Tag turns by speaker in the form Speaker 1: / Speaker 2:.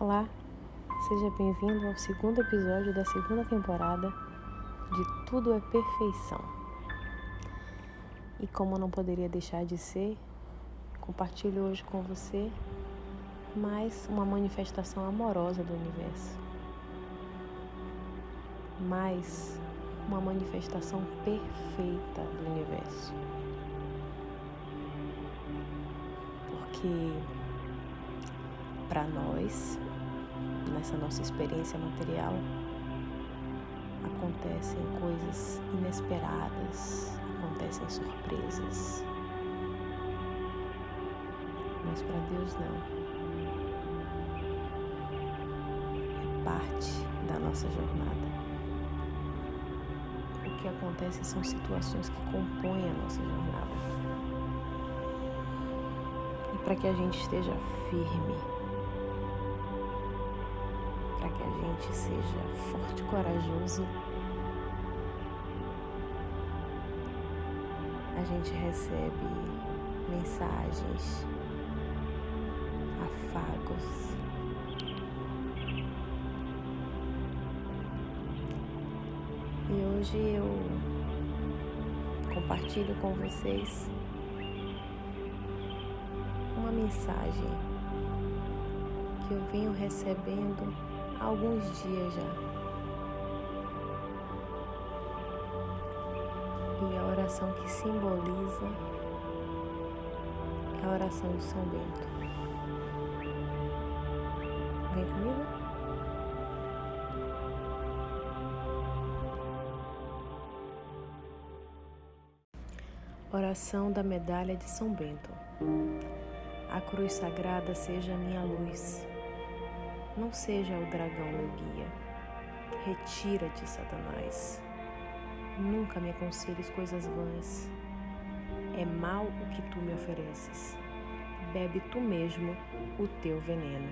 Speaker 1: Olá, seja bem-vindo ao segundo episódio da segunda temporada de Tudo é Perfeição. E como não poderia deixar de ser, compartilho hoje com você mais uma manifestação amorosa do universo. Mais uma manifestação perfeita do universo. Porque para nós, nessa nossa experiência material, acontecem coisas inesperadas, acontecem surpresas. Mas para Deus não. É parte da nossa jornada. O que acontece são situações que compõem a nossa jornada. E para que a gente esteja firme para que a gente seja forte e corajoso, a gente recebe mensagens, afagos. E hoje eu compartilho com vocês uma mensagem que eu venho recebendo há alguns dias já. E a oração que simboliza é a oração de São Bento. Vem comigo? Oração da Medalha de São Bento. A cruz sagrada seja a minha luz não seja o dragão meu guia. Retira-te, Satanás. Nunca me aconselhes coisas vãs. É mal o que tu me ofereces. Bebe tu mesmo o teu veneno.